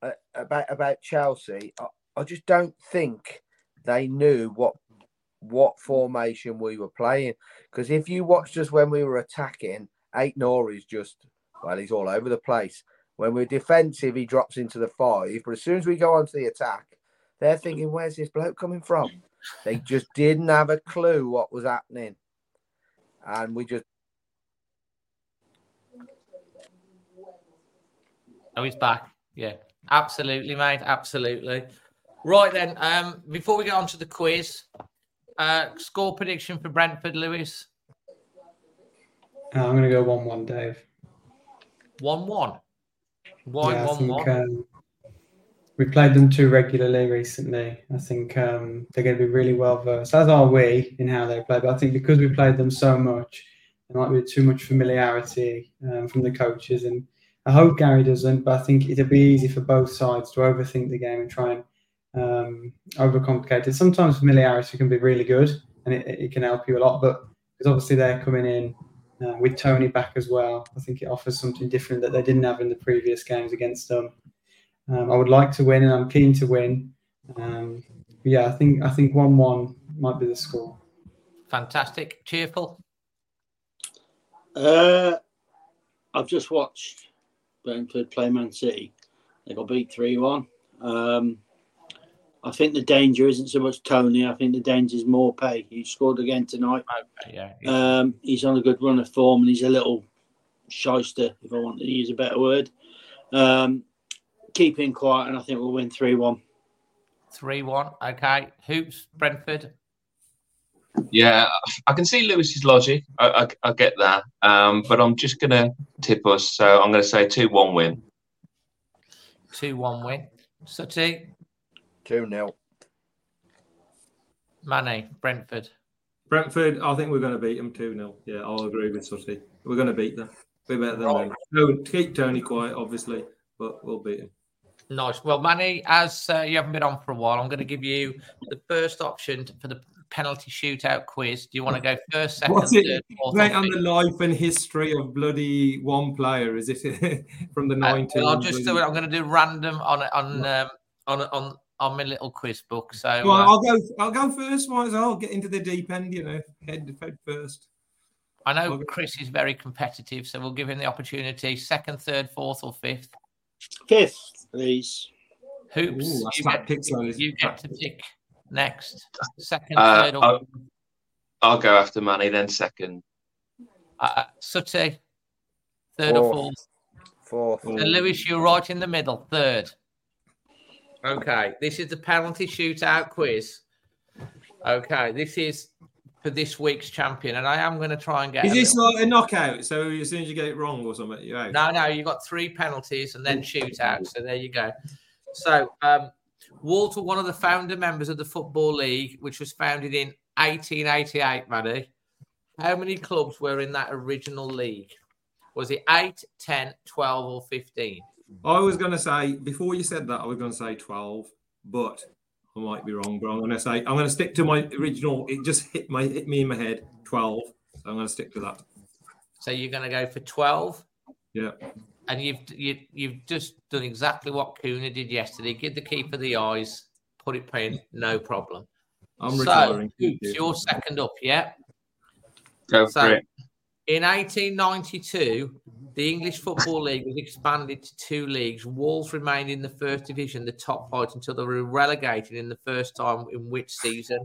uh, about about Chelsea? I, I just don't think they knew what what formation we were playing. Because if you watched us when we were attacking, Eight is just well, he's all over the place. When we're defensive, he drops into the five. But as soon as we go onto the attack, they're thinking, "Where's this bloke coming from?" They just didn't have a clue what was happening, and we just Oh, he's back. Yeah, absolutely, mate. Absolutely. Right then. Um, before we get on to the quiz, uh, score prediction for Brentford, Lewis. Uh, I'm going to go one-one, Dave. One-one. Why Yeah, I think, one-one? um, we played them too regularly recently. I think um, they're going to be really well versed, as are we, in how they play. But I think because we played them so much, there might be too much familiarity um, from the coaches. And I hope Gary doesn't, but I think it'll be easy for both sides to overthink the game and try and um, overcomplicate it. Sometimes familiarity can be really good and it, it can help you a lot. But because obviously they're coming in uh, with Toney back as well, I think it offers something different that they didn't have in the previous games against them. Um, I would like to win, and I'm keen to win. Um, yeah, I think I think one-one might be the score. Fantastic. Cheerful. Uh, I've just watched Brentford play Man City. They got beat 3 1. Um, I think the danger isn't so much Toney. I think the danger is more pay. He scored again tonight. Yeah. Um, he's on a good run of form and he's a little shyster, if I want to use a better word. Um, keep him quiet and I think we'll win 3 1. Three-one. Okay. Hoops. Brentford. Yeah, I can see Lewis's logic. I, I, I get that, um, but I'm just going to tip us. So I'm going to say two-one win. Two-one win. Sutty. 2 0. Manny. Brentford. Brentford, I think we're going to beat them 2 0. Yeah, I'll agree with Sutty. We're going to beat them. We're better than Right. them. No, keep Toney quiet, obviously, but we'll beat him. Nice. Well, Manny, as uh, you haven't been on for a while, I'm going to give you the first option for the penalty shootout quiz. Do you want to go first, second, What's third, it? fourth, Right on the life and history of bloody one player. Is it [laughs] from the Uh, 90s? well, I'll just do it. I'm going to do random on on um, on on on my little quiz book. So Well, uh, I'll go. I'll go first. Might as well get into the deep end. You know, head to head first. I know Chris is very competitive, so we'll give him the opportunity. Second, third, fourth, or fifth. Fifth, please. Hoops. Ooh, you, that get, pick size. you get to pick next. Second, Uh, third, or I'll, I'll go after Manny, then second. uh, Sutty. Third or Fourth. fourth. Fourth. So Lewis, you're right in the middle. Third. Okay, this is the penalty shootout quiz. Okay, this is for this week's champion, and I am going to try and get. Is this like a knockout? So as soon as you get it wrong or something, you're out. No, no, you've got three penalties and then shootout. So there you go. So um, Walter, one of the founder members of the Football League, which was founded in 1888, Manny. How many clubs were in that original league? Was it 8, 10, 12, or 15? I was going to say before you said that, I was going to say twelve, but I might be wrong. But I'm going to say I'm going to stick to my original. It just hit my hit me in my head. Twelve. So I'm going to stick to that. So you're going to go for 12. Yeah. And you've you, you've just done exactly what Cunha did yesterday. Give the keeper the eyes, put it in, no problem. I'm so, retiring. Hoops, you're second up, yeah. Go So, for it. In 1892, The English Football League was expanded to two leagues. Wolves remained in the first division, the top flight, until they were relegated in the first time in which season?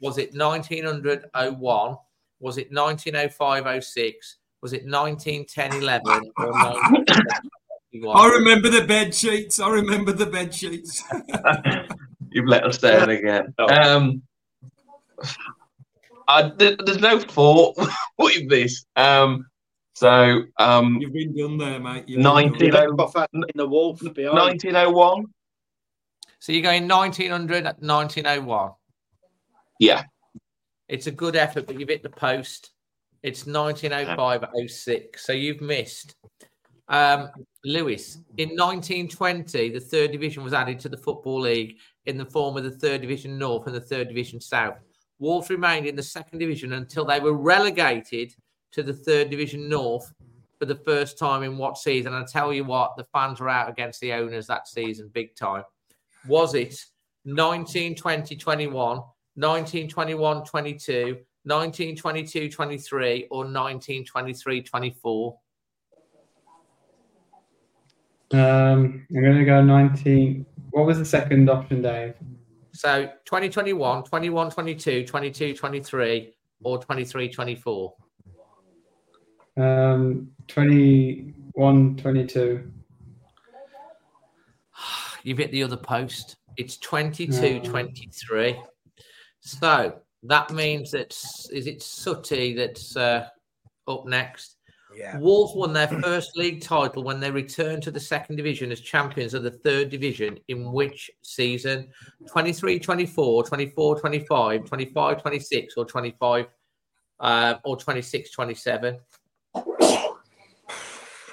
Was it 1900 01? Was it 1905 06? Was it 1910 11? Or 1921? I remember the bed sheets. I remember the bed sheets. [laughs] You've let us down again. Um, I, there's no thought [laughs] with this. Um, so um, You've been done there, mate. You've been done. 19, in the wolf behind. 1901? So you're going 1900 at 1901. Yeah. It's a good effort, but you've hit the post. It's 1905 06. So you've missed. Um, Lewis, in 1920, the third division was added to the Football League in the form of the third division North and the third division South. Wolves remained in the second division until they were relegated to the third division North for the first time in what season? And I tell you what, the fans were out against the owners that season, big time. Was it 1920 21, 1921 22, 1922 23, or 1923 24? Um, I'm going to go 19. What was the second option, Dave? So 2021, 21 22, 22 23, or 23 24? Um, 21, 22. [sighs] You've hit the other post. It's 22 No. 23. So that means that, is it Sutty that's uh, up next? Yeah. Wolves won their first league title when they returned to the second division as champions of the third division in which season? 23 24, 24 25, 25 26, or 25 uh, or 26 27?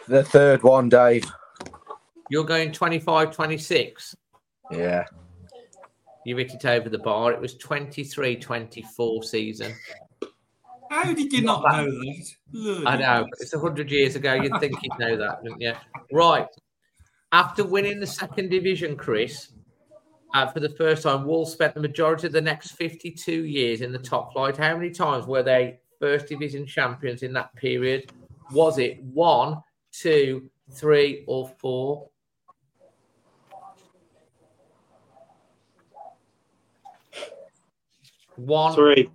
The third one, Dave. You're going 25 26. Yeah. You hit it over the bar. It was 23 24 season. How did you not know that? Bloody I know. It's a hundred years ago. You'd think you'd know that, wouldn't you? Right. After winning the second division, Chris, uh, for the first time, Wolves spent the majority of the next 52 years in the top flight. How many times were they first division champions in that period? Was it one, two, three, or four? One, Three.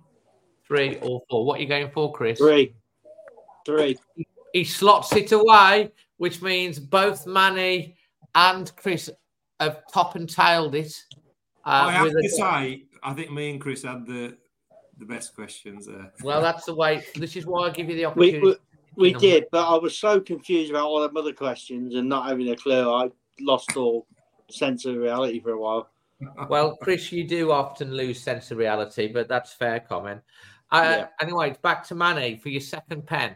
three, or four. What are you going for, Chris? Three. Three. he slots it away, which means both Manny and Chris have top and tailed it. Uh, I have with a- to say, I think me and Chris had the the best questions there. well, that's the way. This is why I give you the opportunity. we, we You know. did, but I was so confused about all them other questions and not having a clue. I lost all sense of reality for a while. Well, Chris, you do often lose sense of reality, but that's fair comment. Uh, Yeah. Anyway, back to Manny for your second pen.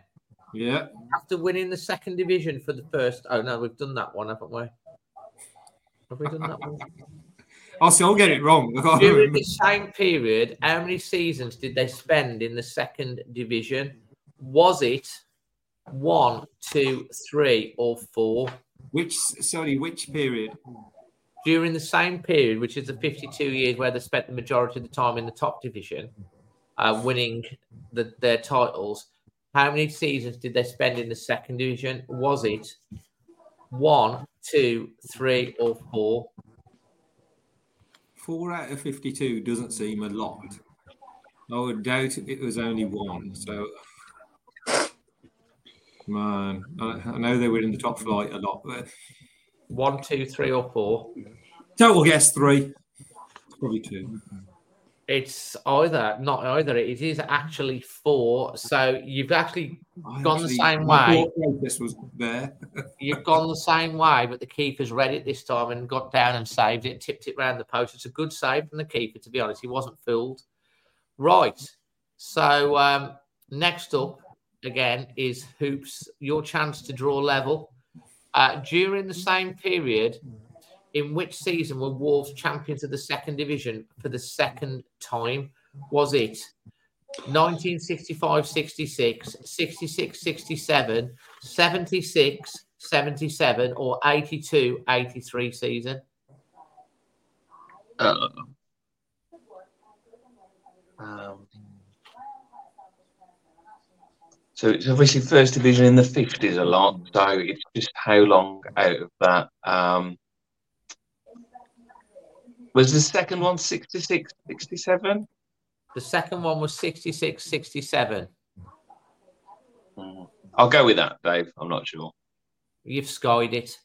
Yeah. After winning the second division for the first, oh no, we've done that one, haven't we? Have we done that one? [laughs] I'll still get it wrong. [laughs] I During the same period, how many seasons did they spend in the second division? Was it one, two, three, or four? Which sorry, which period? During the same period, which is the 52 years where they spent the majority of the time in the top division, uh, winning the, their titles, how many seasons did they spend in the second division? Was it one, two, three, or four? Four out of fifty-two doesn't seem a lot. I would doubt it was only one. So, man, I, I know they were in the top flight a lot. But One, two, three, or four? total guess three, probably two. It's either, not either. It is actually four. So you've actually I gone the same way. process was there. [laughs] You've gone the same way, but the keeper's read it this time and got down and saved it, tipped it round the post. It's a good save from the keeper, to be honest. He wasn't fooled. Right. So um, next up again is hoops. Your chance to draw level. Uh, during the same period, in which season were Wolves champions of the second division for the second time? Was it 1965 66, 66 67, 76 77, or 82 83 season? Uh, um, So it's obviously first division in the 50s a lot. So it's just how long out of that. Um, was the second one 66, 67? The second one was 66, 67. Mm. I'll go with that, Dave. I'm not sure. You've skied it.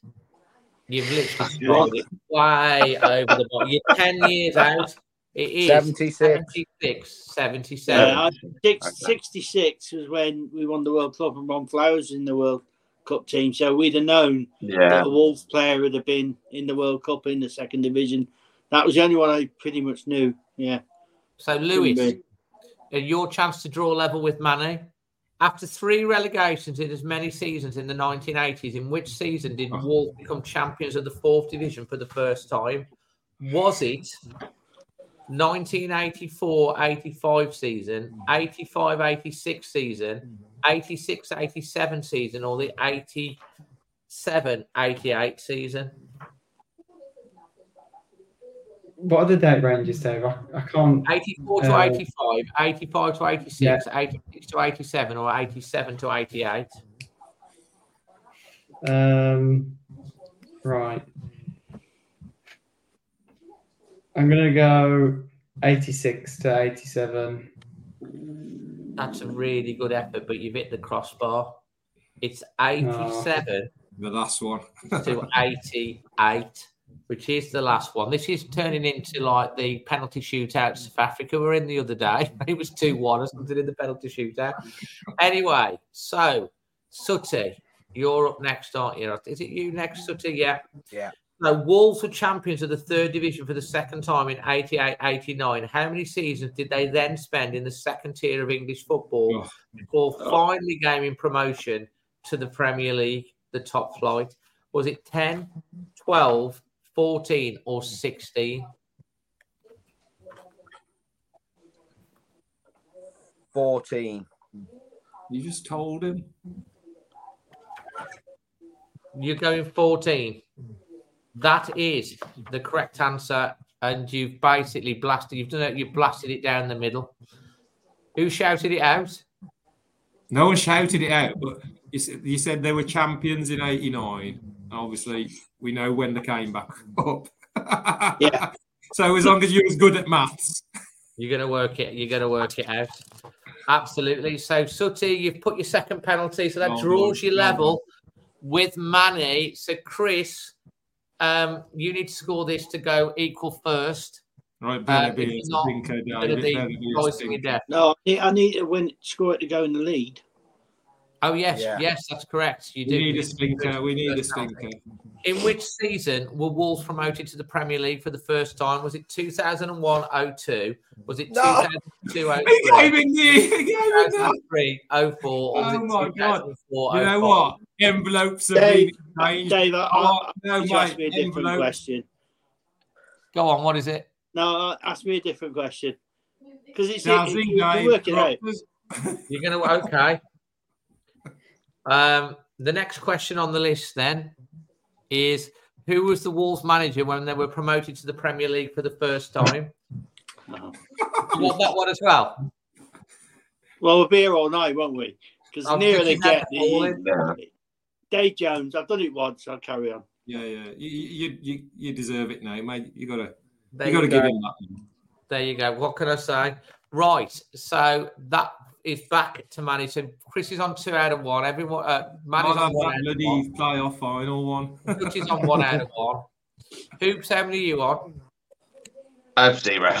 You've literally [laughs] skied it way over the bottom. You're 10 years out. It is 76. 76, 77. Yeah, I- six, 66 was when we won the World Cup and Ron Flowers in the World Cup team. So we'd have known Yeah. that a Wolves player would have been in the World Cup in the second division. That was the only one I pretty much knew. Yeah. So, Lewis, your chance to draw level with Manny. After three relegations in as many seasons in the 1980s, in which season did oh. Wolves become champions of the fourth division for the first time? Was it 1984 85 season, 85 86 season, 86 87 season, or the 87 88 season? What are the date ranges, Dave? I, I can't. 84 to uh, 85, 85 to 86, 86 to 87, or 87 to 88. Um, right. I'm gonna go 86 to 87. That's a really good effort, but you've hit the crossbar. It's 87 The last one. to 88, which is the last one. This is turning into like the penalty shootout South Africa were in the other day. [laughs] It was 2 1 or something in the penalty shootout. Anyway, so Sutty, you're up next, aren't you? Is it you next, Sutty? Yeah. Yeah. So Wolves were champions of the third division for the second time in 88 89. How many seasons did they then spend in the second tier of English football oh, before oh. finally gaining promotion to the Premier League, the top flight? Was it 10, 12, 14, or 16? Fourteen. You just told him. You're going 14. That is the correct answer. And you've basically blasted, you've done it, you've blasted it down the middle. Who shouted it out? No one shouted it out, but you said, you said they were champions in '89. Obviously, we know when they came back [laughs] up. yeah. [laughs] So as long as you're as good at maths, You're going to work it. You're going to work it out. Absolutely. So, Sutty, you've put your second penalty, so that Oh, draws Lord. you level with Manny. So, Chris, um, you need to score this to go equal first. right? Better Uh, be a not, stinker, you're Dave. gonna be better be a stinker. death. No, I need, I need to win, score it to go in the lead. Oh yes, Yeah. yes, that's correct. You We do need a stinker. We need a stinker. In which season were Wolves promoted to the Premier League for the first time? Was it 2001 02? Was it No. 2002 He gave it me. He gave it that. 2003 04? Oh my God. 2004 You know what? Envelopes have Dave, been changed. Dave, I, Oh, I, no, you ask me a different Envelopes. question. Go on, what is it? No, uh, ask me a different question. Because it's Now, it, think, you, Dave, you work it out. You're going to okay. Um, the next question on the list then is who was the Wolves manager when they were promoted to the Premier League for the first time? [laughs] You want that one as well? Well, we'll be here all night, won't we? Because I'm the nearer they get, that's all in the, Dave Jones. I've done it once. I'll carry on. Yeah, yeah. You, you, you, you deserve it now, mate. You gotta, There you gotta you give go. him that. There you go. What can I say? Right. So that is back to Manny. So Chris is on two out of one. Everyone, uh, Manny's I'll on one that out of bloody one. playoff final one. Which is on one out of one. Hoops, how many are you on? I have zero.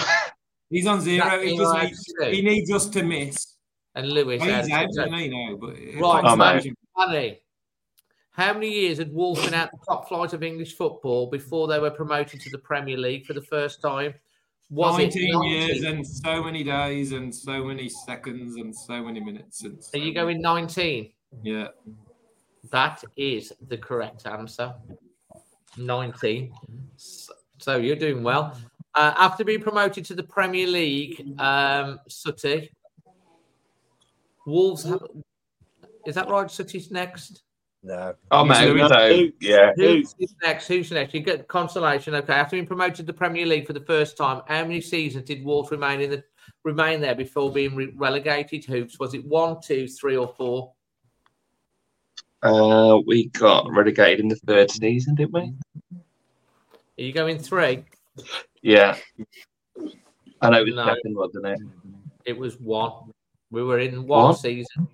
He's on zero. He, just needs, he needs us to miss. And Lewis. Well, he's out, two. isn't now? But Right, I'm. Manny, how many years had Wolves been at the top flight of English football before they were promoted to the Premier League for the first time? Was 19 it 19? years and so many days and so many seconds and so many minutes. And Are you going 19? yeah. That is the correct answer. 19. So- So you're doing well. Uh, after being promoted to the Premier League, um, Sutty, Wolves. Have, is that right? Sutty's next. No. I'm out. So yeah. Who's next? Who's next? You get consolation. Okay. After being promoted to the Premier League for the first time, how many seasons did Wolves remain in the remain there before being re- relegated? Hoops was it one, two, three, or four? Uh, we got relegated in the third season, didn't we? Are you going three? Yeah. I know it was No. second, wasn't it? It was one. We were in one What? season,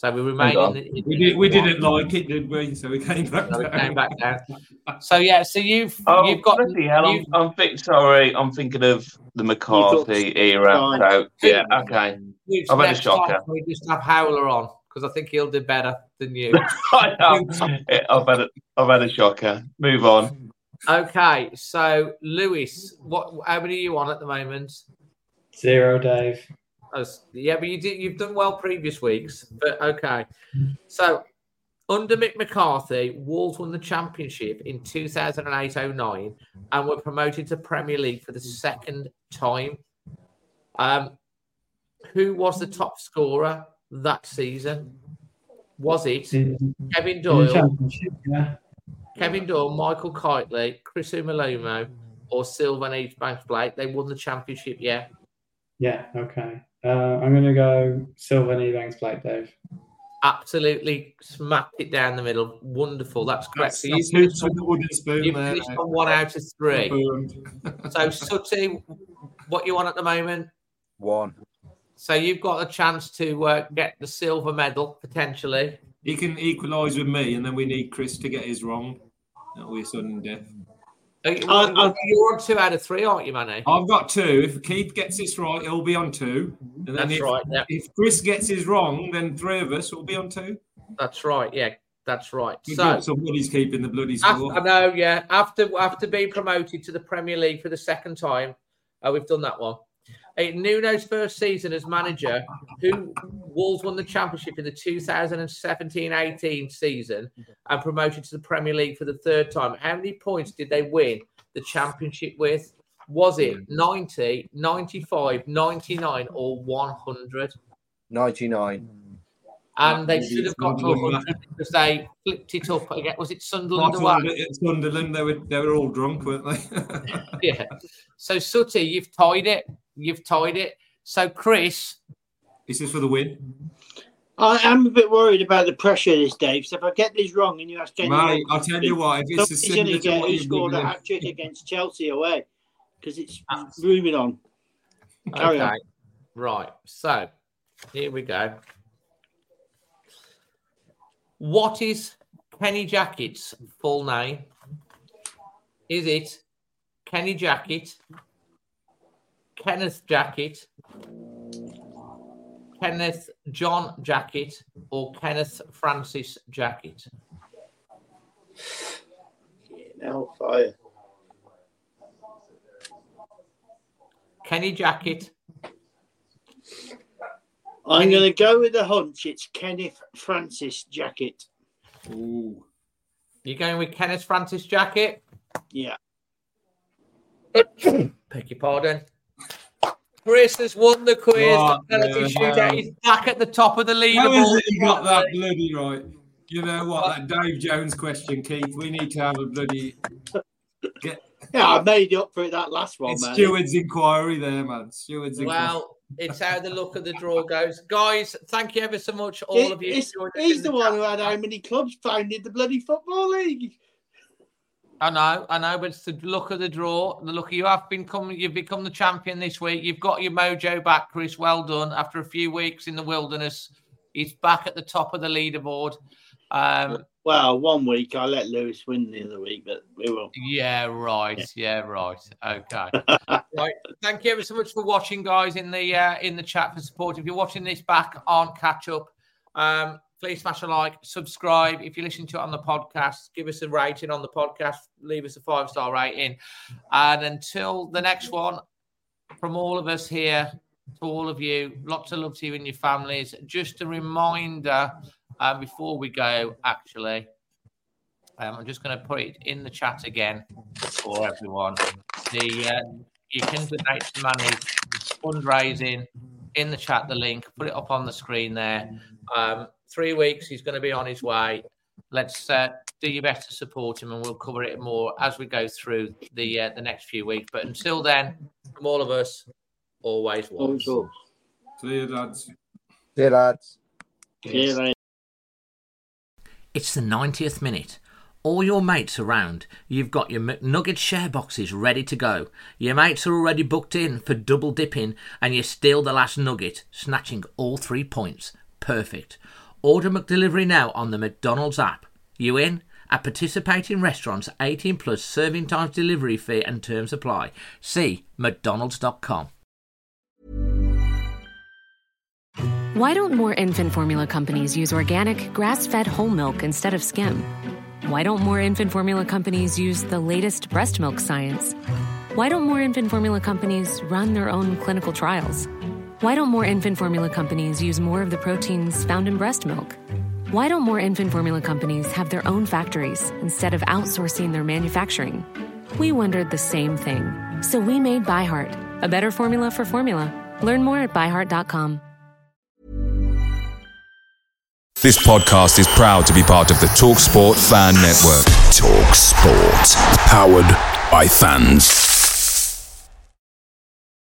so we remained in the. in- We, did, we didn't like it, did we? So we came back So we down. came back down. [laughs] So yeah, so you've Oh, you've got bloody hell! I'm, you've- I'm think, sorry. I'm thinking of the McCarthy era. So yeah, okay. you've I've had a next time shocker. We just have Howler on because I think he'll do better than you. [laughs] I know. I've had a, I've had a shocker. Move on. okay, so Lewis, what? How many are you on at the moment? Zero, Dave. As- yeah, but you did. You've done well previous weeks, but okay. So under Mick McCarthy, Wolves won the championship in 2008-09 and were promoted to Premier League for the second time. Um, who was the top scorer that season? Was it In, Kevin Doyle, yeah. Kevin Doyle, Michael Kightly, Chris Iwelumo, or Sylvan Ebanks-Blake? They won the championship, yeah. Yeah, okay. Uh, I'm going to go Sylvan Ebanks-Blake, Dave. Absolutely smacked it down the middle. Wonderful. That's correct. That's, So that's you hoops with the wooden spoon You've there. finished on one out of three. So Sutty, what you want at the moment? One. So you've got a chance to uh, get the silver medal potentially. He can equalise with me, and then we need Chris to get his wrong. That'll be sudden death. I- I- you're on two out of three, aren't you, Manny? I've got two. If Keith gets this right, he'll be on two. Mm-hmm. And then That's if, right. Yeah, if Chris gets his wrong, then three of us will be on two. that's right. Yeah, that's right. Good So somebody's keeping the bloody after, score. I know. Yeah, after after being promoted to the Premier League for the second time, uh, we've done that one. In Nuno's first season as manager, who Wolves won the championship in the 2017-18 season and promoted to the Premier League for the third time. How many points did they win the championship with? Was it 90, 95, 99, or 100? 99. And they should have got to 100 because they flipped it up again. Was it Sunderland That's away? why Sunderland, they were, they were all drunk, weren't they? [laughs] yeah. So Sutty, you've tied it. You've tied it. So Chris, Is this is for the win. I am a bit worried about the pressure this, Dave. So if I get this wrong and you ask anyone, Mate, I'll tell you what, if it's a somebody's going similar to to get what who scored a hat trick against Chelsea away because it's moving on. Carry okay, on. right. So here we go. What is Kenny Jackett's full name? Is it Kenny Jackett, Kenneth Jackett, Kenneth John Jackett, or Kenneth Francis Jackett? Now fire. Kenny Jackett. I'm going to go with the hunch. It's Kenneth Francis Jackett. Ooh. You're going with Kenneth Francis Jackett? Yeah. Beg your pardon. Chris has won the quiz. Oh, what the penalty the shootout. He's back at the top of the How leaderboard. is it you got that bloody right? You know what? That Dave Jones question, Keith. We need to have a bloody [laughs] get Yeah, I made up for it that last one, it's man. steward's inquiry there, man. Steward's inquiry. Well, it's how the look of the draw goes. Guys, thank you ever so much, all It- of you. it's- Enjoyed it he's in the one who had how many clubs founded the bloody football league. I know, I know, but it's the look of the draw. The look of you have been coming. You've become the champion this week. You've got your mojo back, Chris. Well done. After a few weeks in the wilderness, he's back at the top of the leaderboard. Um, Well, one week I let Lewis win the other week, but we will. Yeah, right. Yeah, right. Okay. [laughs] right. Thank you ever so much for watching, guys, in the uh, in the chat for support. If you're watching this back on catch up, um, please smash a like, subscribe. If you're listening to it on the podcast, give us a rating on the podcast, leave us a five star rating. And until the next one, from all of us here to all of you, lots of love to you and your families. Just a reminder uh, before we go, actually. Um, I'm just going to put it in the chat again for everyone. The uh, you can donate to Manny's fundraising in the chat. The link, put it up on the screen there. Um, three weeks, he's going to be on his way. Let's uh, do your best to support him, and we'll cover it more as we go through the uh, the next few weeks. But until then, from all of us, Always was. Always was. See you, lads. See you, lads. Yeah, they- It's the 90th minute. All your mates around. You've got your McNugget share boxes ready to go. Your mates are already booked in for double dipping, and you steal the last nugget, snatching all three points. Perfect. Order McDelivery now on the McDonald's app. You in? At participating restaurants, 18 plus serving times, delivery fee, and terms apply. See McDonald's.com. Why don't more infant formula companies use organic, grass fed whole milk instead of skim? Why don't more infant formula companies use the latest breast milk science? Why don't more infant formula companies run their own clinical trials? Why don't more infant formula companies use more of the proteins found in breast milk? Why don't more infant formula companies have their own factories instead of outsourcing their manufacturing? We wondered the same thing. So we made ByHeart, a better formula for formula. Learn more at byheart.com. This podcast is proud to be part of the TalkSport Fan Network. Talk Sport. Powered by fans.